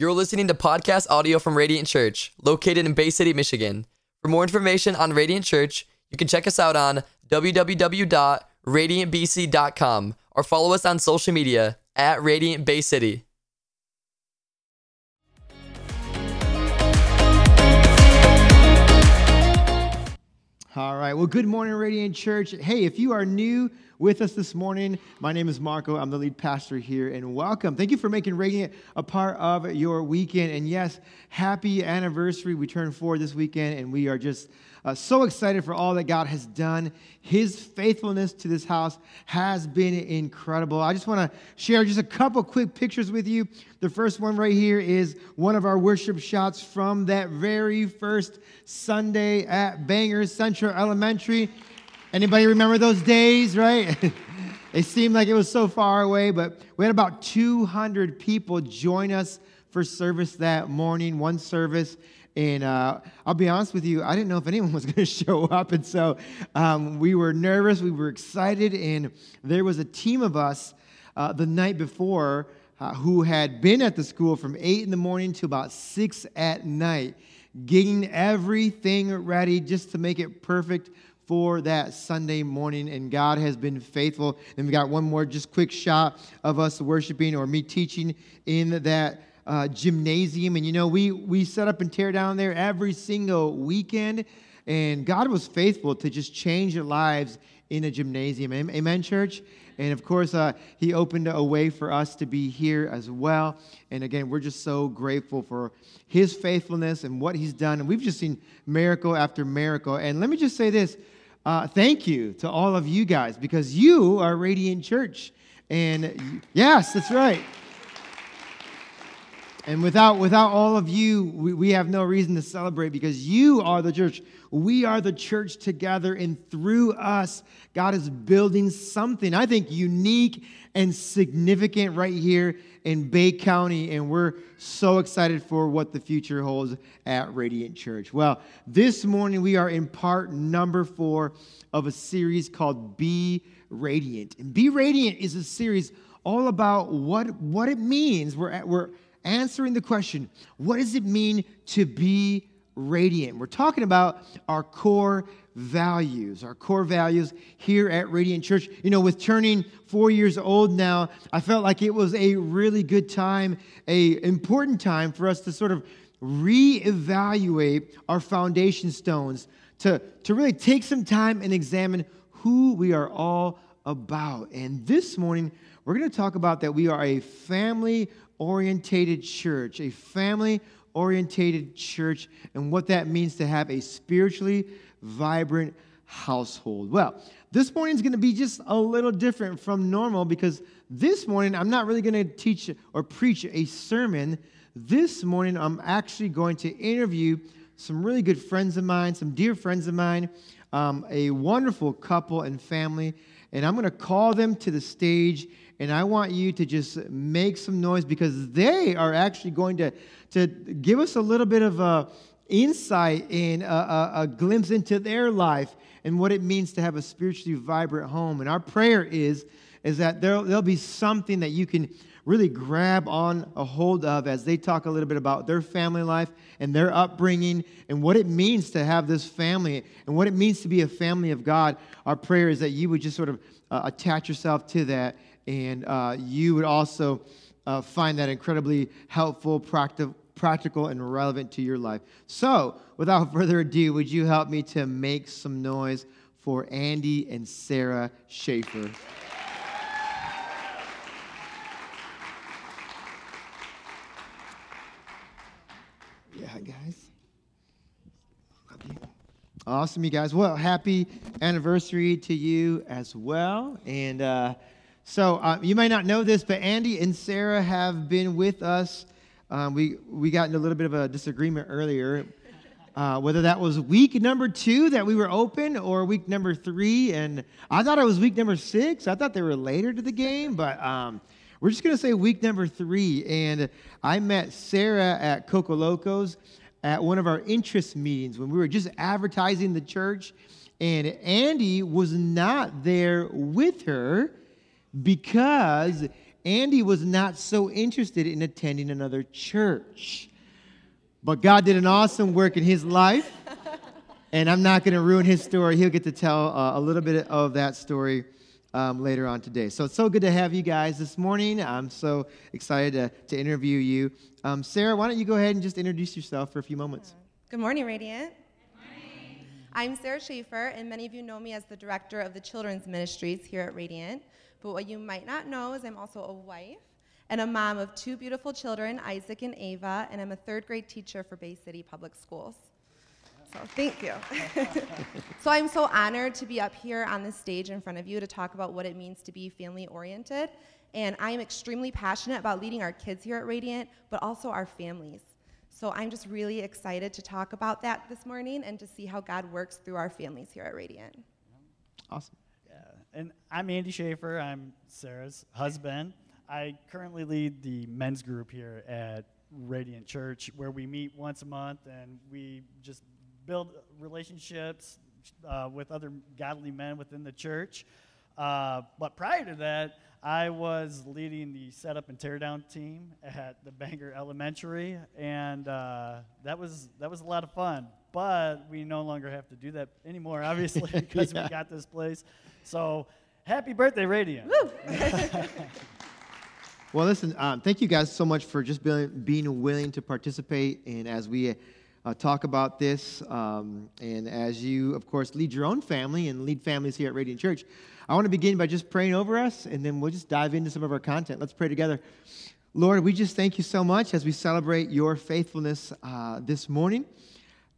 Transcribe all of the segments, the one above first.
You're listening to podcast audio from Radiant Church, located in Bay City, Michigan. For more information on Radiant Church, you can check us out on www.radiantbc.com or follow us on social media at Radiant Bay City. All right. Well, good morning, Radiant Church. Hey, if you are new with us this morning, my name is Marco. I'm the lead pastor here, and welcome. Thank you for making Radiant a part of your weekend. And yes, happy anniversary. We turn four this weekend, and we are just uh, so excited for all that God has done. His faithfulness to this house has been incredible. I just want to share just a couple quick pictures with you. The first one right here is one of our worship shots from that very first Sunday at Bangor Central Elementary. Anybody remember those days, right? it seemed like it was so far away, but we had about 200 people join us for service that morning, one service. And uh, I'll be honest with you, I didn't know if anyone was going to show up. And so um, we were nervous, we were excited, and there was a team of us uh, the night before uh, who had been at the school from 8 in the morning to about 6 at night, getting everything ready just to make it perfect for that Sunday morning, and God has been faithful. And we got one more just quick shot of us worshiping or me teaching in that uh, gymnasium. And you know, we, we set up and tear down there every single weekend. And God was faithful to just change their lives in a gymnasium. Amen, church? And of course, uh, He opened a way for us to be here as well. And again, we're just so grateful for His faithfulness and what He's done. And we've just seen miracle after miracle. And let me just say this uh, thank you to all of you guys because you are Radiant Church. And yes, that's right. And without, without all of you, we, we have no reason to celebrate because you are the church. We are the church together, and through us, God is building something, I think, unique and significant right here in Bay County. And we're so excited for what the future holds at Radiant Church. Well, this morning, we are in part number four of a series called Be Radiant. And Be Radiant is a series all about what, what it means. We're, we're answering the question what does it mean to be radiant? We're talking about our core values, our core values here at Radiant Church. You know, with turning four years old now, I felt like it was a really good time, a important time for us to sort of reevaluate our foundation stones, to, to really take some time and examine who we are all about. And this morning, we're going to talk about that we are a family orientated church, a family orientated church, and what that means to have a spiritually vibrant household. Well, this morning is going to be just a little different from normal because this morning I'm not really going to teach or preach a sermon. This morning I'm actually going to interview some really good friends of mine, some dear friends of mine, um, a wonderful couple and family, and I'm going to call them to the stage and I want you to just make some noise because they are actually going to, to give us a little bit of a insight and a, a, a glimpse into their life and what it means to have a spiritually vibrant home. And our prayer is, is that there, there'll be something that you can really grab on a hold of as they talk a little bit about their family life and their upbringing and what it means to have this family and what it means to be a family of God. Our prayer is that you would just sort of uh, attach yourself to that and uh, you would also uh, find that incredibly helpful, practi- practical, and relevant to your life. So, without further ado, would you help me to make some noise for Andy and Sarah Schaefer? Yeah, guys. Awesome, you guys. Well, happy anniversary to you as well. And uh, so uh, you may not know this, but Andy and Sarah have been with us. Um, we we got into a little bit of a disagreement earlier, uh, whether that was week number two that we were open or week number three. And I thought it was week number six. I thought they were later to the game, but um, we're just gonna say week number three. And I met Sarah at Coco Locos at one of our interest meetings when we were just advertising the church, and Andy was not there with her because Andy was not so interested in attending another church. But God did an awesome work in his life. And I'm not going to ruin his story. He'll get to tell uh, a little bit of that story um, later on today. So it's so good to have you guys this morning. I'm so excited to, to interview you. Um, Sarah, why don't you go ahead and just introduce yourself for a few moments? Good morning, Radiant. I'm Sarah Schaefer, and many of you know me as the director of the children's ministries here at Radiant. But what you might not know is I'm also a wife and a mom of two beautiful children, Isaac and Ava, and I'm a third grade teacher for Bay City Public Schools. So thank you. so I'm so honored to be up here on this stage in front of you to talk about what it means to be family oriented. And I am extremely passionate about leading our kids here at Radiant, but also our families. So I'm just really excited to talk about that this morning and to see how God works through our families here at Radiant. Awesome. And I'm Andy Schaefer. I'm Sarah's husband. I currently lead the men's group here at Radiant Church, where we meet once a month and we just build relationships uh, with other godly men within the church. Uh, but prior to that, I was leading the setup and teardown team at the Bangor Elementary, and uh, that was that was a lot of fun. But we no longer have to do that anymore, obviously, because Yeah. we got this place. So, happy birthday, Radiant! Well, listen, um, thank you guys so much for just being, being willing to participate. And as we uh, talk about this, um, and as you, of course, lead your own family and lead families here at Radiant Church, I want to begin by just praying over us, and then we'll just dive into some of our content. Let's pray together. Lord, we just thank you so much as we celebrate your faithfulness uh, this morning.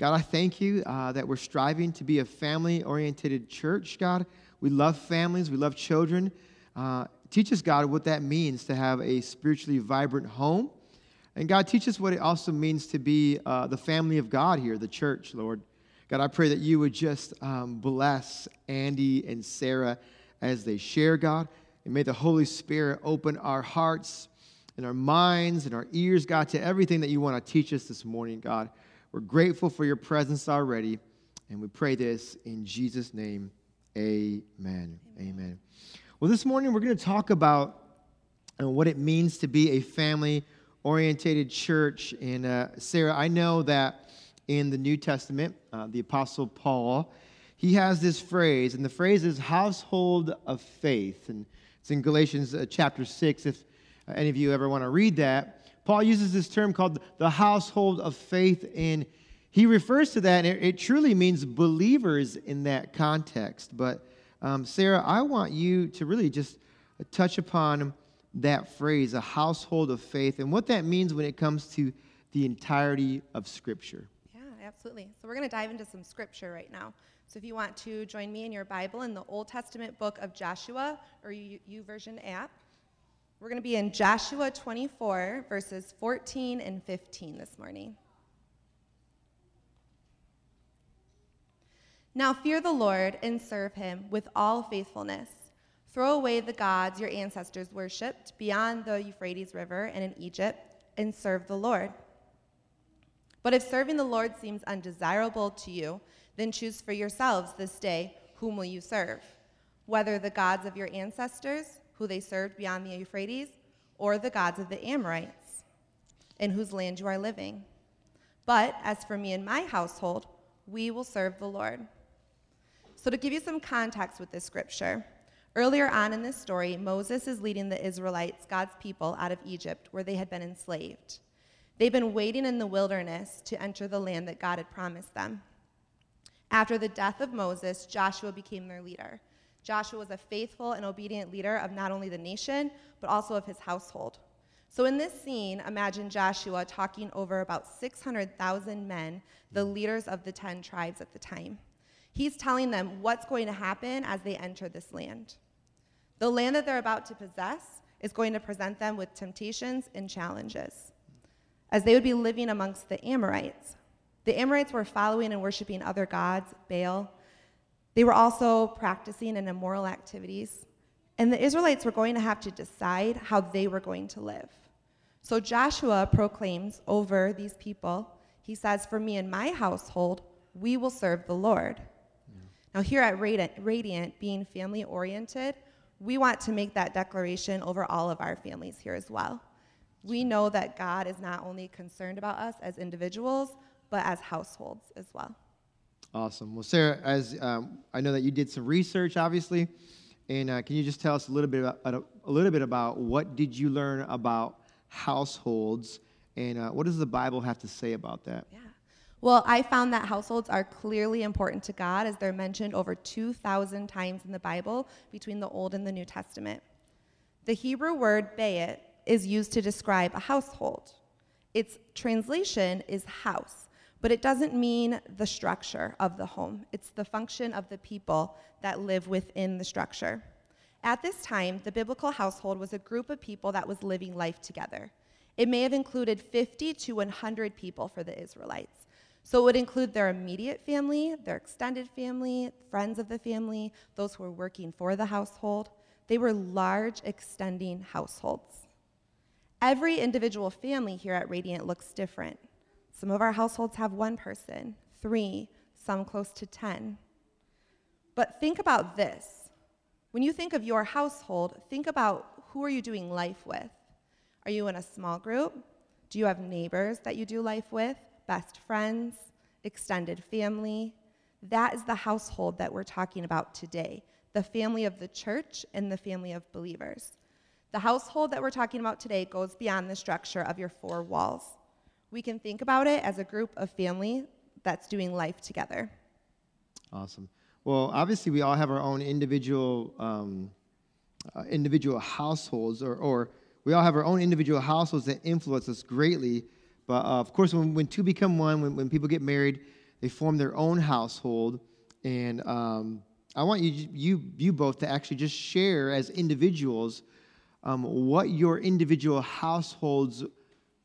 God, I thank you uh, that we're striving to be a family oriented church, God. We love families, we love children. Uh, teach us, God, what that means to have a spiritually vibrant home. And God, teach us what it also means to be uh, the family of God here, the church, Lord. God, I pray that you would just um, bless Andy and Sarah as they share, God. And may the Holy Spirit open our hearts and our minds and our ears, God, to everything that you want to teach us this morning, God. We're grateful for your presence already. And we pray this in Jesus' name. Amen. Amen. Well, this morning we're going to talk about uh, what it means to be a family orientated church. And uh, Sarah, I know that in the New Testament, uh, the Apostle Paul, he has this phrase, and the phrase is household of faith. And it's in Galatians uh, chapter 6, if any of you ever want to read that. Paul uses this term called the household of faith, and he refers to that, and it, it truly means believers in that context. But um, Sarah, I want you to really just touch upon that phrase, a household of faith, and what that means when it comes to the entirety of Scripture. Yeah, absolutely. So we're going to dive into some scripture right now. So if you want to join me in your Bible in the Old Testament book of Joshua or YouVersion app, we're going to be in Joshua 24, verses 14 and 15 this morning. Now fear the Lord and serve him with all faithfulness. Throw away the gods your ancestors worshipped beyond the Euphrates River and in Egypt, and serve the Lord. But if serving the Lord seems undesirable to you, then choose for yourselves this day whom will you serve, whether the gods of your ancestors, who they served beyond the Euphrates, or the gods of the Amorites, in whose land you are living. But as for me and my household, we will serve the Lord. So, to give you some context with this scripture, earlier on in this story, Moses is leading the Israelites, God's people, out of Egypt where they had been enslaved. They've been waiting in the wilderness to enter the land that God had promised them. After the death of Moses, Joshua became their leader. Joshua was a faithful and obedient leader of not only the nation, but also of his household. So, in this scene, imagine Joshua talking over about 600,000 men, the leaders of the 10 tribes at the time. He's telling them what's going to happen as they enter this land. The land that they're about to possess is going to present them with temptations and challenges, as they would be living amongst the Amorites. The Amorites were following and worshiping other gods, Baal. They were also practicing in immoral activities. And the Israelites were going to have to decide how they were going to live. So Joshua proclaims over these people, he says, For me and my household, we will serve the Lord. Now, here at Radiant, Radiant, being family oriented, we want to make that declaration over all of our families here as well. We know that God is not only concerned about us as individuals, but as households as well. Awesome. Well, Sarah, as um, I know that you did some research, obviously, and uh, can you just tell us a little bit about, a little bit about what did you learn about households, and uh, what does the Bible have to say about that? Yeah. Well, I found that households are clearly important to God as they're mentioned over 2,000 times in the Bible between the Old and the New Testament. The Hebrew word bayit is used to describe a household. Its translation is house, but it doesn't mean the structure of the home. It's the function of the people that live within the structure. At this time, the biblical household was a group of people that was living life together. It may have included 50 to 100 people for the Israelites. So it would include their immediate family, their extended family, friends of the family, those who were working for the household. They were large, extending households. Every individual family here at Radiant looks different. Some of our households have one person, three, some close to 10. But think about this. When you think of your household, think about who are you doing life with? Are you in a small group? Do you have neighbors that you do life with? Best friends? Extended family? That is the household that we're talking about today the family of the church and the family of believers. The household that we're talking about today goes beyond the structure of your four walls. We can think about it as a group of family that's doing life together. Awesome. Well, obviously, we all have our own individual um, uh, individual households, or, or we all have our own individual households that influence us greatly. But uh, of course, when, when two become one, when, when people get married, they form their own household. And um, I want you, you, you both to actually just share as individuals um, what your individual households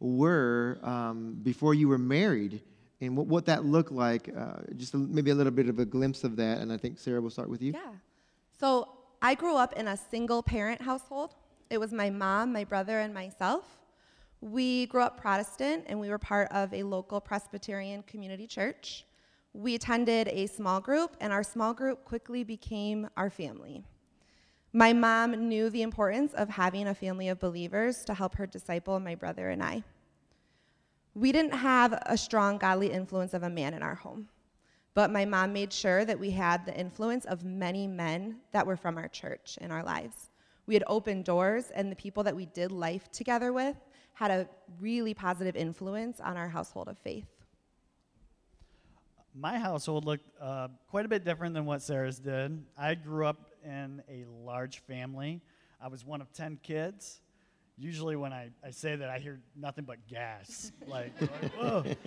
were um, before you were married and what, what that looked like. Uh, just a, maybe a little bit of a glimpse of that. And I think, Sarah, we'll start with you. Yeah. So I grew up in a single parent household. It was my mom, my brother, and myself. We grew up Protestant and we were part of a local Presbyterian community church. We attended a small group, and our small group quickly became our family. My mom knew the importance of having a family of believers to help her disciple my brother and I. We didn't have a strong godly influence of a man in our home, but my mom made sure that we had the influence of many men that were from our church in our lives. We had opened doors, and the people that we did life together with had a really positive influence on our household of faith. My household looked uh, quite a bit different than what Sarah's did. I grew up in a large family. I was one of 10 kids. Usually, when I, I say that, I hear nothing but gas. like, like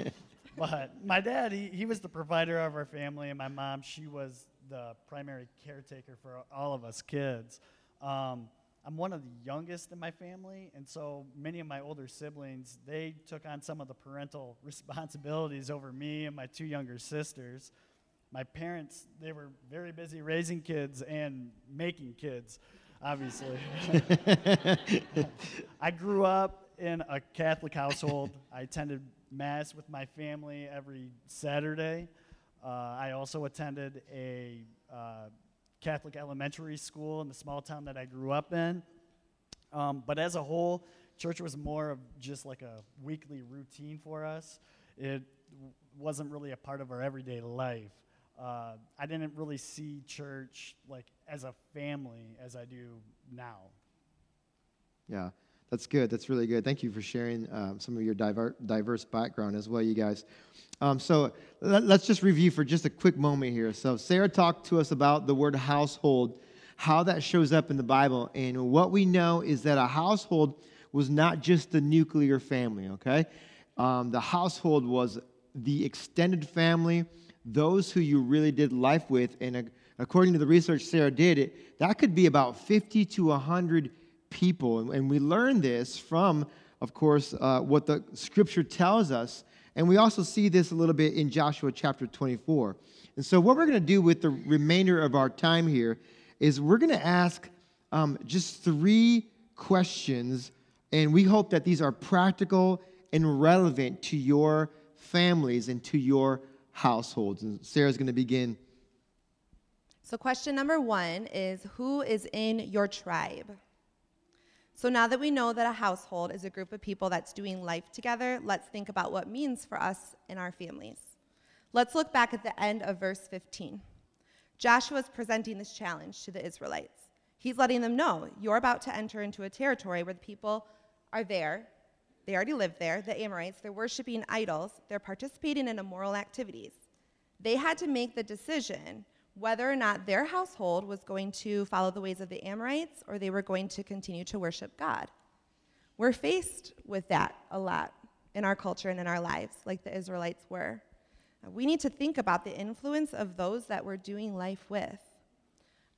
But my dad, he, he was the provider of our family, and my mom, she was the primary caretaker for all of us kids. Um, I'm one of the youngest in my family, and so many of my older siblings, they took on some of the parental responsibilities over me and my two younger sisters my parents, they were very busy raising kids and making kids, obviously. I grew up in a Catholic household. I attended Mass with my family every Saturday. Uh, I also attended a uh, Catholic elementary school in the small town that I grew up in. Um, but as a whole, church was more of just like a weekly routine for us. It wasn't really a part of our everyday life uh, I didn't really see church like as a family as I do now. Yeah, that's good. That's really good. Thank you for sharing um, some of your diver- diverse background as well, you guys. Um, so let, let's just review for just a quick moment here. So Sarah talked to us about the word household, how that shows up in the Bible, and what we know is that a household was not just the nuclear family. Okay, um, the household was the extended family those who you really did life with. And according to the research Sarah did, it, that could be about 50 to 100 people. And we learn this from, of course, uh, what the scripture tells us. And we also see this a little bit in Joshua chapter 24. And so, what we're going to do with the remainder of our time here is we're going to ask um, just three questions. And we hope that these are practical and relevant to your families and to your households. And Sarah's going to begin. So, question number one is Who is in your tribe? So, now that we know that a household is a group of people that's doing life together, let's think about what means for us in our families. Let's look back at the end of verse 15. Joshua is presenting this challenge to the Israelites. He's letting them know you're about to enter into a territory where the people are there. They already live there, the Amorites. They're worshiping idols. They're participating in immoral activities. They had to make the decision whether or not their household was going to follow the ways of the Amorites or they were going to continue to worship God. We're faced with that a lot in our culture and in our lives, like the Israelites were. We need to think about the influence of those that we're doing life with.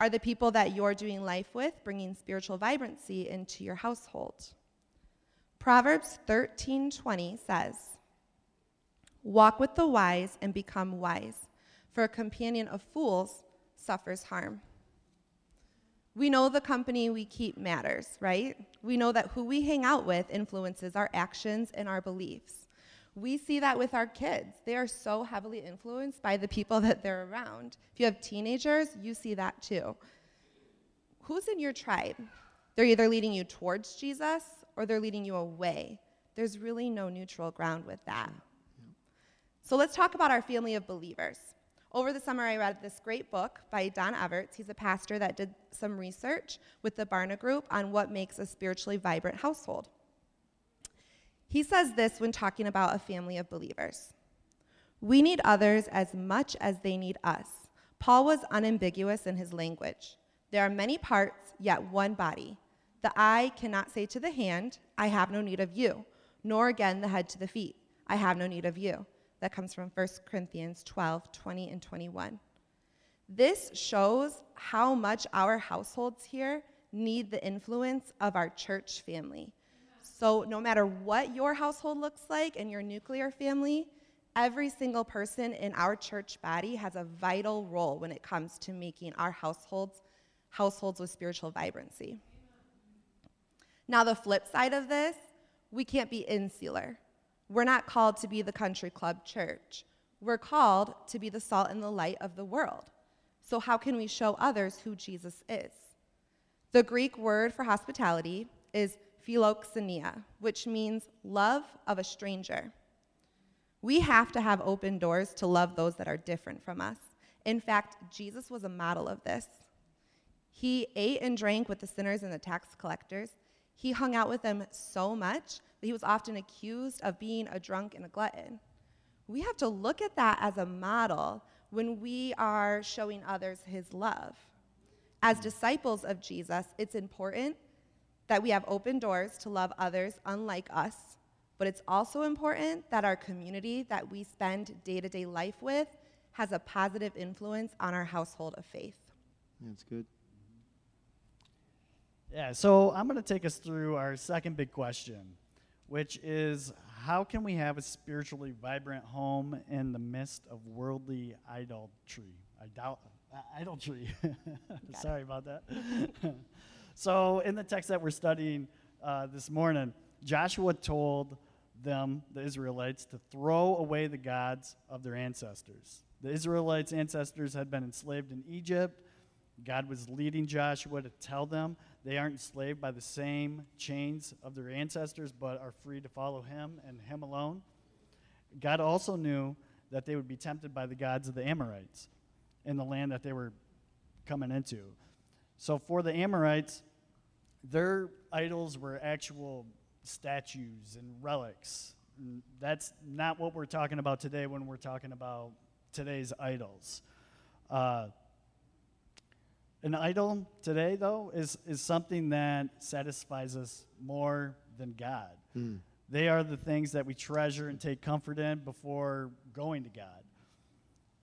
Are the people that you're doing life with bringing spiritual vibrancy into your household? Proverbs 13:20 says, "Walk with the wise and become wise, for a companion of fools suffers harm." We know the company we keep matters, right? We know that who we hang out with influences our actions and our beliefs. We see that with our kids. They are so heavily influenced by the people that they're around. If you have teenagers, you see that too. Who's in your tribe? They're either leading you towards Jesus or they're leading you away. There's really no neutral ground with that. So let's talk about our family of believers. Over the summer, I read this great book by Don Everts. He's a pastor that did some research with the Barna Group on what makes a spiritually vibrant household. He says this when talking about a family of believers We need others as much as they need us. Paul was unambiguous in his language. There are many parts, yet one body. The eye cannot say to the hand, I have no need of you, nor again the head to the feet, I have no need of you. That comes from 1 Corinthians 12, 20, and 21. This shows how much our households here need the influence of our church family. So, no matter what your household looks like and your nuclear family, every single person in our church body has a vital role when it comes to making our households households with spiritual vibrancy. Now, the flip side of this, we can't be insular. We're not called to be the country club church. We're called to be the salt and the light of the world. So, how can we show others who Jesus is? The Greek word for hospitality is philoxenia, which means love of a stranger. We have to have open doors to love those that are different from us. In fact, Jesus was a model of this. He ate and drank with the sinners and the tax collectors. He hung out with them so much that he was often accused of being a drunk and a glutton. We have to look at that as a model when we are showing others his love. As disciples of Jesus, it's important that we have open doors to love others unlike us, but it's also important that our community that we spend day to day life with has a positive influence on our household of faith. That's good. Yeah, so I'm going to take us through our second big question, which is how can we have a spiritually vibrant home in the midst of worldly idolatry? Idol- idolatry. Sorry about that. So, in the text that we're studying uh, this morning, Joshua told them, the Israelites, to throw away the gods of their ancestors. The Israelites' ancestors had been enslaved in Egypt. God was leading Joshua to tell them they aren't enslaved by the same chains of their ancestors, but are free to follow him and him alone. God also knew that they would be tempted by the gods of the Amorites in the land that they were coming into. So, for the Amorites, their idols were actual statues and relics. That's not what we're talking about today when we're talking about today's idols. Uh, an idol today, though, is, is something that satisfies us more than God. Mm. They are the things that we treasure and take comfort in before going to God.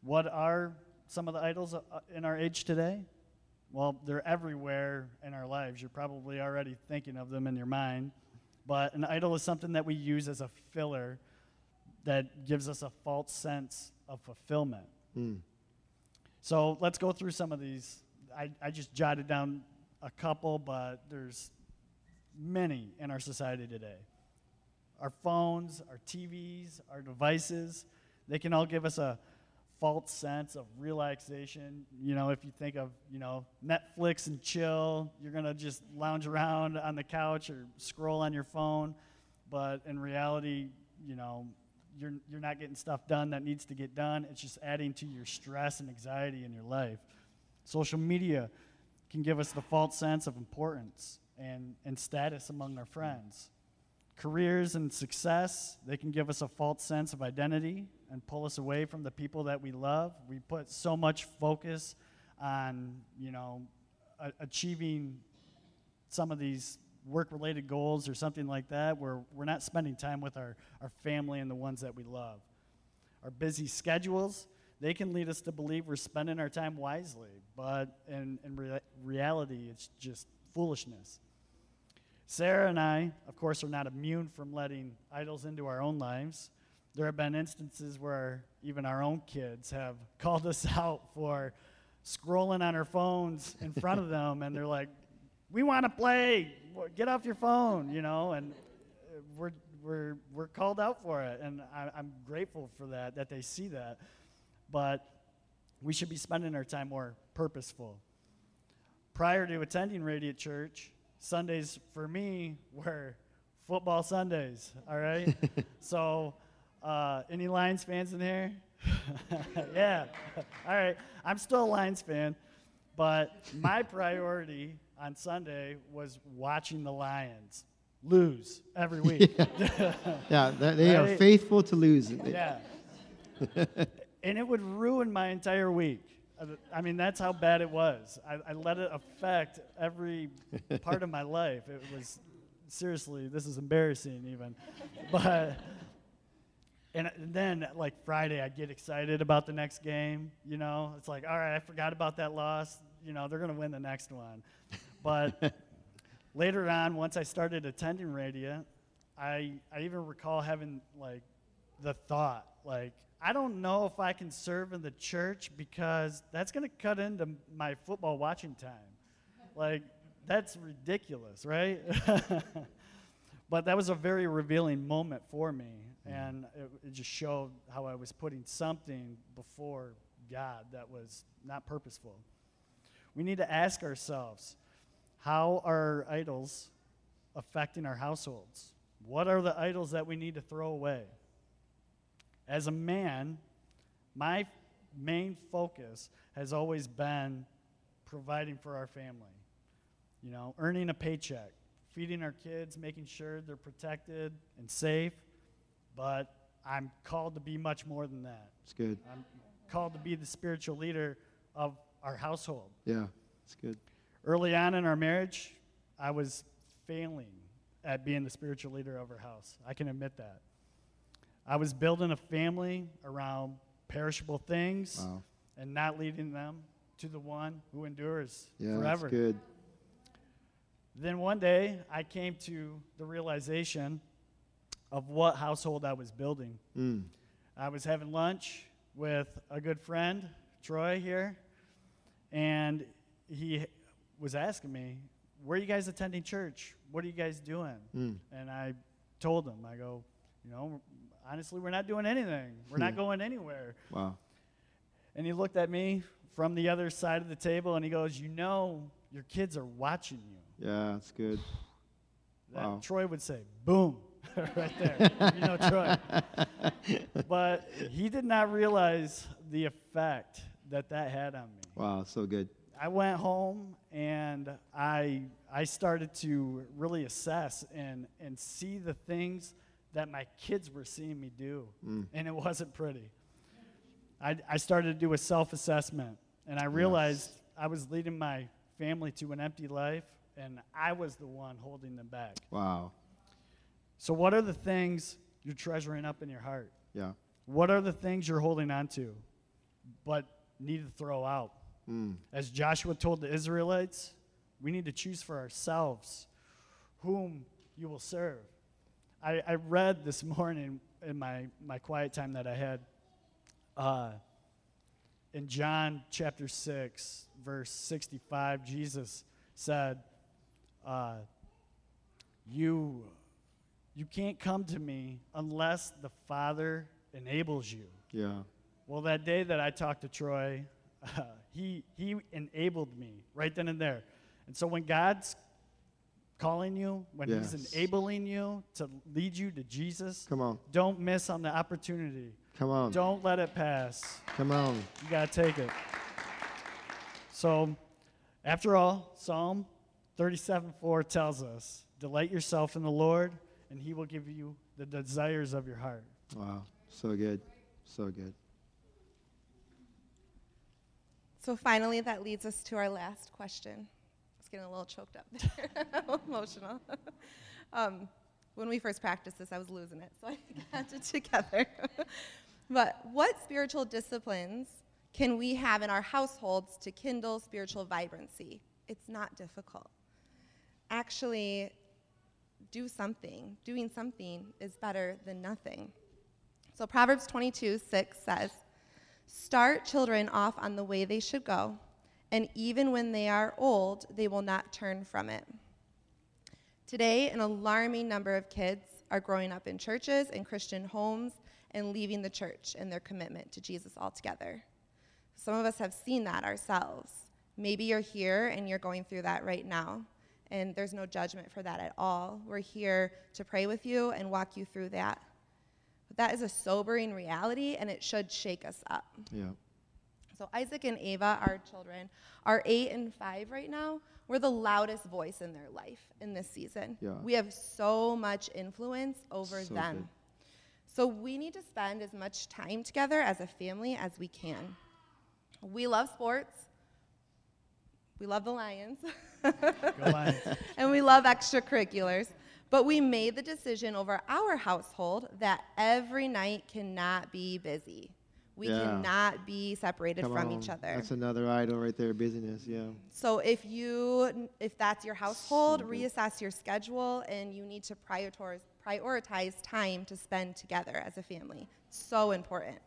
What are some of the idols uh, in our age today? Well, they're everywhere in our lives. You're probably already thinking of them in your mind. But an idol is something that we use as a filler that gives us a false sense of fulfillment. Mm. So let's go through some of these. I, I just jotted down a couple, but there's many in our society today. Our phones, our TVs, our devices, they can all give us a false sense of relaxation. You know, if you think of, you know, Netflix and chill, you're going to just lounge around on the couch or scroll on your phone. But in reality, you know, you're, you're not getting stuff done that needs to get done. It's just adding to your stress and anxiety in your life. Social media can give us the false sense of importance and, and status among our friends. Careers and success, they can give us a false sense of identity and pull us away from the people that we love. We put so much focus on, you know, a- achieving some of these work related goals or something like that where we're not spending time with our, our family and the ones that we love. Our busy schedules, they can lead us to believe we're spending our time wisely, but in, in rea- reality, it's just foolishness. Sarah and I, of course, are not immune from letting idols into our own lives. There have been instances where even our own kids have called us out for scrolling on our phones in front of them, and they're like, "We want to play. Get off your phone," you know, and uh, we're we're we're called out for it, and I, I'm grateful for that that they see that, but we should be spending our time more purposeful. Prior to attending Radiant Church, Sundays for me were football Sundays. All right, so uh, any Lions fans in here? yeah. All right. I'm still a Lions fan, but my priority on Sunday was watching the Lions lose every week. Yeah, that, they are Right? faithful to lose. yeah. And it would ruin my entire week. Uh, I mean, that's how bad it was. I, I let it affect every part of my life. It was seriously, this is embarrassing even. But and then like Friday, I get excited about the next game. You know, it's like, all right, I forgot about that loss. You know, they're gonna win the next one. But later on, once I started attending Radiant, I I even recall having like the thought, like, I don't know if I can serve in the church because that's gonna cut into my football watching time. Like, that's ridiculous, right? but that was a very revealing moment for me, mm. and it, it just showed how I was putting something before God that was not purposeful. We need to ask ourselves how are idols affecting our households? What are the idols that we need to throw away? As a man, my main focus has always been providing for our family. You know, earning a paycheck, feeding our kids, making sure they're protected and safe. But I'm called to be much more than that. It's good. I'm called to be the spiritual leader of our household. Yeah, it's good. Early on in our marriage, I was failing at being the spiritual leader of our house. I can admit that. I was building a family around perishable things Wow. and not leading them to the one who endures Yeah, forever. that's good. Then one day, I came to the realization of what household I was building. Mm. I was having lunch with a good friend, Troy, here, and he was asking me, Where are you guys attending church? What are you guys doing? Mm. And I told him, I go, You know, honestly, we're not doing anything. We're not hmm. going anywhere. Wow. And he looked at me from the other side of the table and he goes, You know, your kids are watching you. Yeah, that's good. That Wow. Troy would say, boom, right there. you know Troy. but he did not realize the effect that that had on me. Wow, so good. I went home and I I started to really assess and and see the things that my kids were seeing me do, and it wasn't pretty. I I started to do a self-assessment, and I realized I was leading my family to an empty life, and I was the one holding them back. Wow. So, what are the things you're treasuring up in your heart? Yeah. What are the things you're holding on to, but need to throw out? Mm. As Joshua told the Israelites, we need to choose for ourselves whom you will serve. I, I read this morning in my, my quiet time that I had uh, in John chapter 6, verse 65, Jesus said, uh, you, you can't come to me unless the Father enables you. Yeah. Well, that day that I talked to Troy, uh, he, he enabled me right then and there. And so when God's calling you, when Yes. He's enabling you to lead you to Jesus, Come on. don't miss on the opportunity. Come on. Don't let it pass. Come on. You got to take it. So, after all, Psalm 37 4 tells us, Delight yourself in the Lord, and He will give you the desires of your heart. Wow. So good. So good. So finally, that leads us to our last question. I was getting a little choked up there, emotional. um, when we first practiced this, I was losing it, so I got it together. but what spiritual disciplines can we have in our households to kindle spiritual vibrancy? It's not difficult. Actually, do something. Doing something is better than nothing. So Proverbs 22 6 says, Start children off on the way they should go, and even when they are old, they will not turn from it. Today, an alarming number of kids are growing up in churches and Christian homes and leaving the church and their commitment to Jesus altogether. Some of us have seen that ourselves. Maybe you're here and you're going through that right now, and there's no judgment for that at all. We're here to pray with you and walk you through that. But that is a sobering reality, and it should shake us up. Yeah. So Isaac and Ava, our children, are eight and five right now. We're the loudest voice in their life in this season. Yeah. We have so much influence over So them. good. So we need to spend as much time together as a family as we can. We love sports. We love the Lions. Go Lions. and we love extracurriculars. But we made the decision over our household that every night cannot be busy. We Yeah. cannot be separated Come from on. each other. That's another idol right there. Busyness. Yeah. So if you if that's your household, reassess your schedule and you need to prioritize prioritize time to spend together as a family. So important.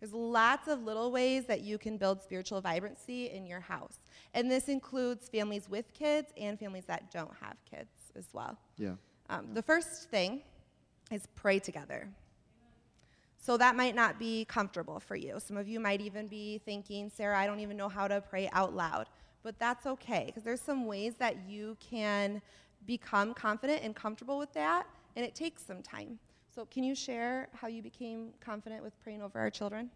There's lots of little ways that you can build spiritual vibrancy in your house. And this includes families with kids and families that don't have kids as well. Yeah. Um, the first thing is pray together. So that might not be comfortable for you. Some of you might even be thinking, Sarah, I don't even know how to pray out loud. But that's okay, because there's some ways that you can become confident and comfortable with that, and it takes some time. So, can you share how you became confident with praying over our children?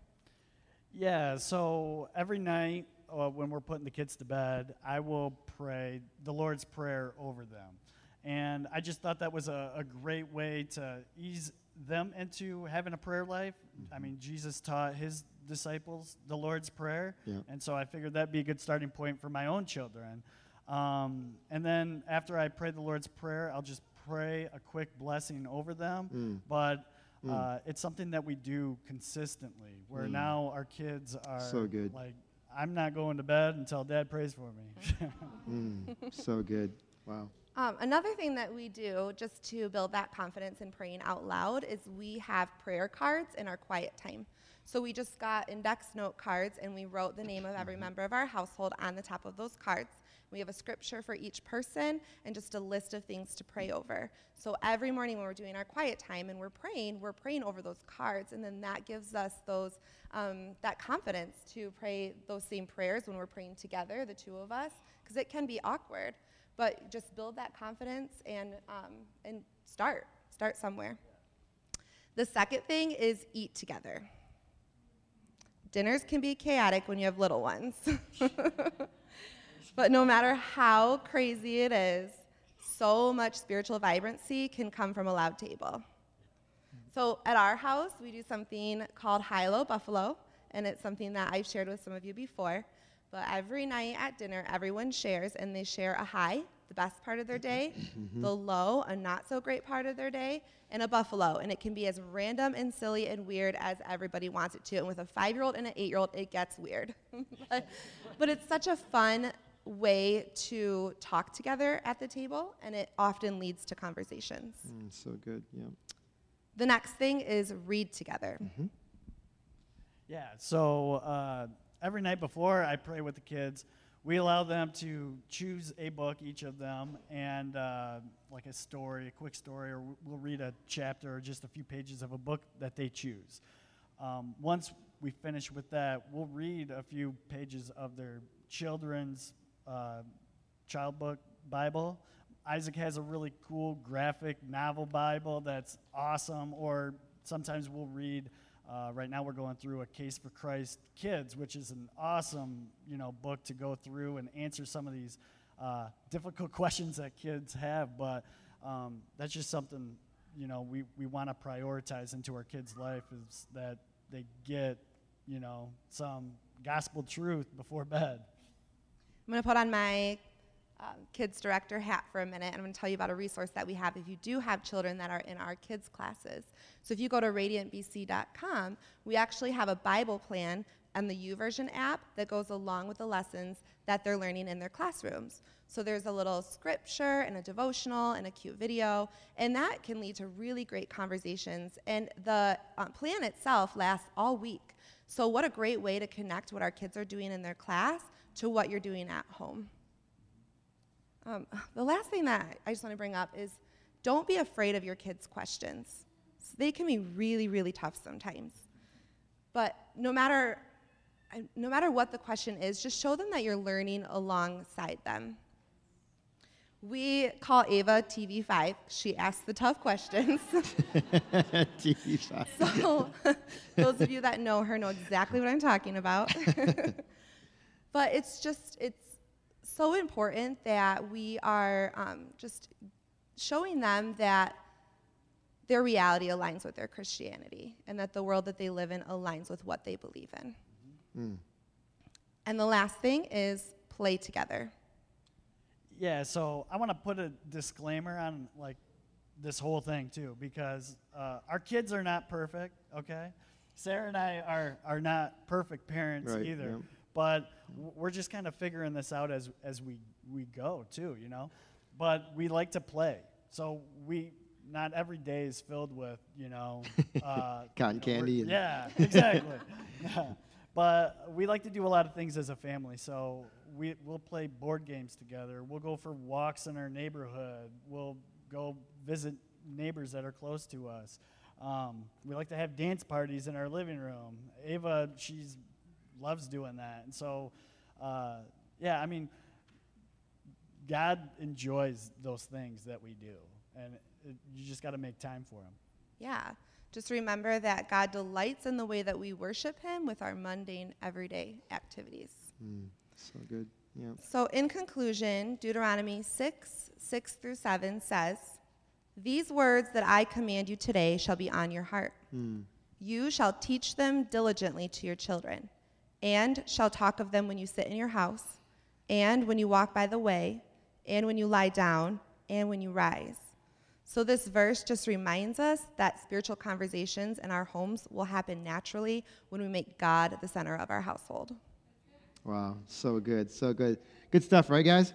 Yeah, so every night uh, when we're putting the kids to bed, I will pray the Lord's Prayer over them. And I just thought that was a, a great way to ease them into having a prayer life. I mean, Jesus taught his disciples the Lord's Prayer. Yeah. And so I figured that'd be a good starting point for my own children. Um, and then after I pray the Lord's Prayer, I'll just pray a quick blessing over them. Mm. But uh, it's something that we do consistently, where now our kids are So good. like, I'm not going to bed until dad prays for me. Mm. so good. Wow. Um, another thing that we do just to build that confidence in praying out loud is we have prayer cards in our quiet time. So we just got index note cards and we wrote the name of every member of our household on the top of those cards. We have a scripture for each person and just a list of things to pray over. So every morning when we're doing our quiet time and we're praying, we're praying over those cards, and then that gives us those um, that confidence to pray those same prayers when we're praying together, the two of us, because it can be awkward. But just build that confidence and um, and start start somewhere. The second thing is eat together. Dinners can be chaotic when you have little ones. but no matter how crazy it is, so much spiritual vibrancy can come from a loud table. So at our house, we do something called High-Low Buffalo, and it's something that I've shared with some of you before. But every night at dinner, everyone shares, and they share a high, the best part of their day, the low, a not so great part of their day, and a buffalo. And it can be as random and silly and weird as everybody wants it to. And with a five year old and an eight year old, it gets weird. but, but it's such a fun way to talk together at the table, and it often leads to conversations. Mm, so good. Yeah. The next thing is read together. Yeah, so uh, every night before I pray with the kids, we allow them to choose a book, each of them, and uh, like a story, a quick story, or we'll read a chapter or just a few pages of a book that they choose. Um, once we finish with that, we'll read a few pages of their children's uh, child book Bible. Isaac has a really cool graphic novel Bible that's awesome, or sometimes we'll read. Uh, right now, we're going through a Case for Christ Kids, which is an awesome, you know, book to go through and answer some of these uh, difficult questions that kids have. But um, that's just something, you know, we, we want to prioritize into our kids' life is that they get, you know, some gospel truth before bed. I'm going to put on my um, kids director hat for a minute and I'm going to tell you about a resource that we have if you do have children that are in our kids classes. So if you go to radiantbc.com, we actually have a Bible plan and the YouVersion app that goes along with the lessons that they're learning in their classrooms. So there's a little scripture and a devotional and a cute video, and that can lead to really great conversations. And the uh, plan itself lasts all week. So, what a great way to connect what our kids are doing in their class to what you're doing at home. Um, the last thing that I just want to bring up is don't be afraid of your kids' questions. They can be really, really tough sometimes. But no matter no matter what the question is, just show them that you're learning alongside them. We call Ava TV5. She asks the tough questions. TV5. so, those of you that know her know exactly what I'm talking about. but it's just, it's so important that we are um, just showing them that their reality aligns with their Christianity and that the world that they live in aligns with what they believe in. Mm. And the last thing is play together. Yeah, so I want to put a disclaimer on like this whole thing too, because uh, our kids are not perfect. Okay, Sarah and I are are not perfect parents right, either, yeah. But we're just kind of figuring this out as as we we go too. You know, but we like to play, so we not every day is filled with you know uh, cotton candy. yeah, exactly. But we like to do a lot of things as a family. So we, we'll play board games together. We'll go for walks in our neighborhood. We'll go visit neighbors that are close to us. Um, we like to have dance parties in our living room. Ava, she's loves doing that. And so, uh, yeah, I mean, God enjoys those things that we do, and it, you just got to make time for them. Yeah. Just remember that God delights in the way that we worship Him with our mundane, everyday activities. Mm, so good. Yeah. So, in conclusion, Deuteronomy 6 6 through 7 says, These words that I command you today shall be on your heart. Mm. You shall teach them diligently to your children, and shall talk of them when you sit in your house, and when you walk by the way, and when you lie down, and when you rise so, this verse just reminds us that spiritual conversations in our homes will happen naturally when we make God the center of our household. Wow, so good, so good. Good stuff, right, guys?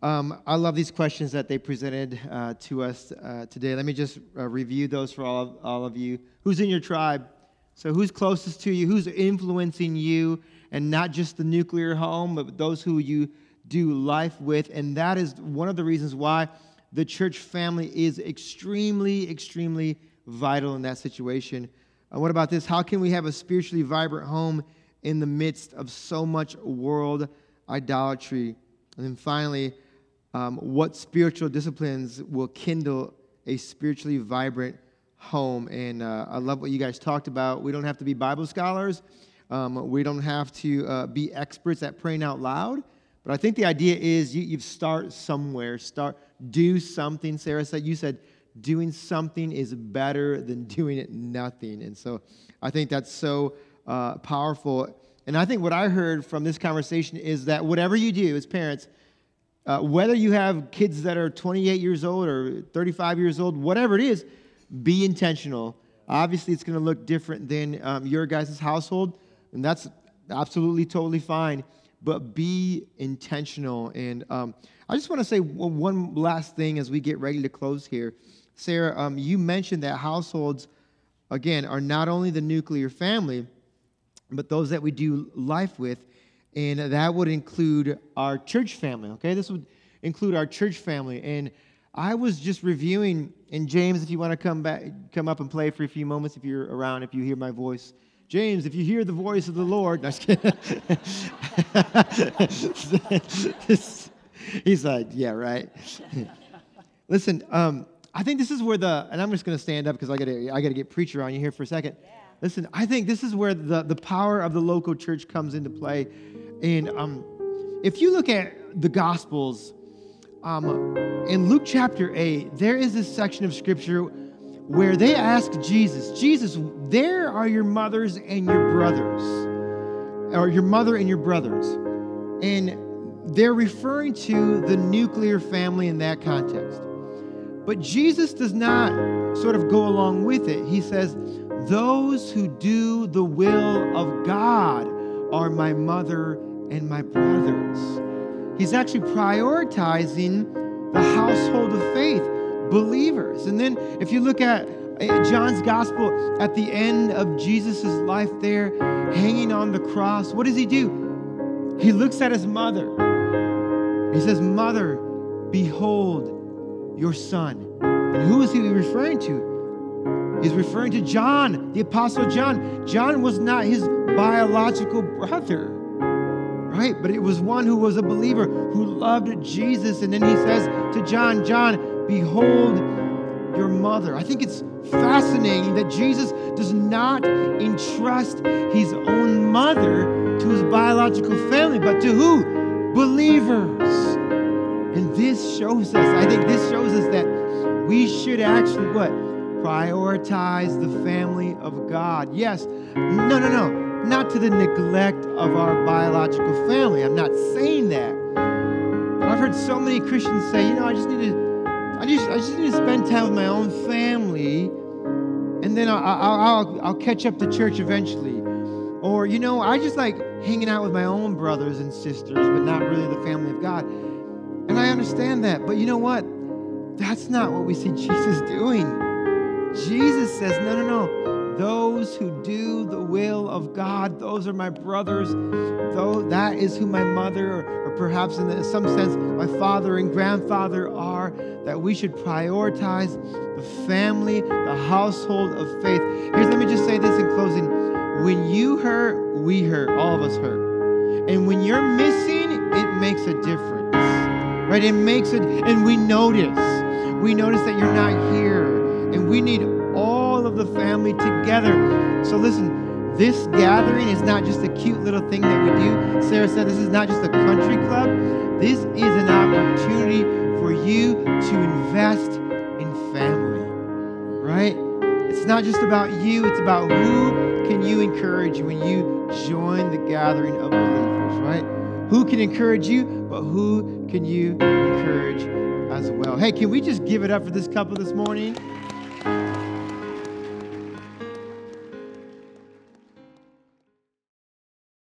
Um, I love these questions that they presented uh, to us uh, today. Let me just uh, review those for all of, all of you. Who's in your tribe? So, who's closest to you? Who's influencing you? And not just the nuclear home, but those who you do life with. And that is one of the reasons why the church family is extremely, extremely vital in that situation. Uh, what about this? How can we have a spiritually vibrant home in the midst of so much world idolatry? And then finally, um, what spiritual disciplines will kindle a spiritually vibrant home? And uh, I love what you guys talked about. We don't have to be Bible scholars, um, we don't have to uh, be experts at praying out loud. But I think the idea is you, you start somewhere. Start do something. Sarah said you said doing something is better than doing it nothing. And so I think that's so uh, powerful. And I think what I heard from this conversation is that whatever you do as parents, uh, whether you have kids that are 28 years old or 35 years old, whatever it is, be intentional. Obviously, it's going to look different than um, your guys' household, and that's absolutely totally fine but be intentional. And um, I just want to say one last thing as we get ready to close here. Sarah, um, you mentioned that households, again, are not only the nuclear family, but those that we do life with. And that would include our church family, okay? This would include our church family. And I was just reviewing, and James, if you want to come back, come up and play for a few moments, if you're around, if you hear my voice, James, if you hear the voice of the Lord, no, he's like, yeah, right. Listen, um, I think this is where the, and I'm just going to stand up because I got to, I got to get preacher on you here for a second. Yeah. Listen, I think this is where the, the power of the local church comes into play. And um, if you look at the Gospels, um, in Luke chapter 8, there is this section of scripture where they ask Jesus, Jesus, there are your mothers and your brothers, or your mother and your brothers. And they're referring to the nuclear family in that context. But Jesus does not sort of go along with it. He says, Those who do the will of God are my mother and my brothers. He's actually prioritizing the household of faith, believers. And then if you look at eh, John's gospel at the end of Jesus' life there, hanging on the cross, what does he do? He looks at his mother. He says, Mother, behold your son. And who is he referring to? He's referring to John, the Apostle John. John was not his biological brother, right? But it was one who was a believer who loved Jesus. And then he says to John, John, behold your mother. I think it's fascinating that Jesus does not entrust his own mother to his biological family, but to who? Believers. And this shows us, I think this shows us that we should actually what? Prioritize the family of God. Yes, no, no, no, not to the neglect of our biological family. I'm not saying that. But I've heard so many Christians say, you know, I just need to, I just, I just need to spend time with my own family, and then I'll, I'll, I'll, I'll catch up to church eventually. Or, you know, I just like hanging out with my own brothers and sisters, but not really the family of God. And I understand that. But you know what? That's not what we see Jesus doing. Jesus says, no, no, no. Those who do the will of God, those are my brothers. Though that is who my mother, or, perhaps in some sense, my father and grandfather are, that we should prioritize the family, the household of faith. Here's, let me just say this in closing. When you hurt, we hurt. All of us hurt. And when you're missing, it makes a difference right? It makes it, and we notice. We notice that you're not here, and we need the family together. So listen, this gathering is not just a cute little thing that we do. Sarah said this is not just a country club. This is an opportunity for you to invest in family, right? It's not just about you, it's about who can you encourage when you join the gathering of believers, right? Who can encourage you, but who can you encourage as well? Hey, can we just give it up for this couple this morning?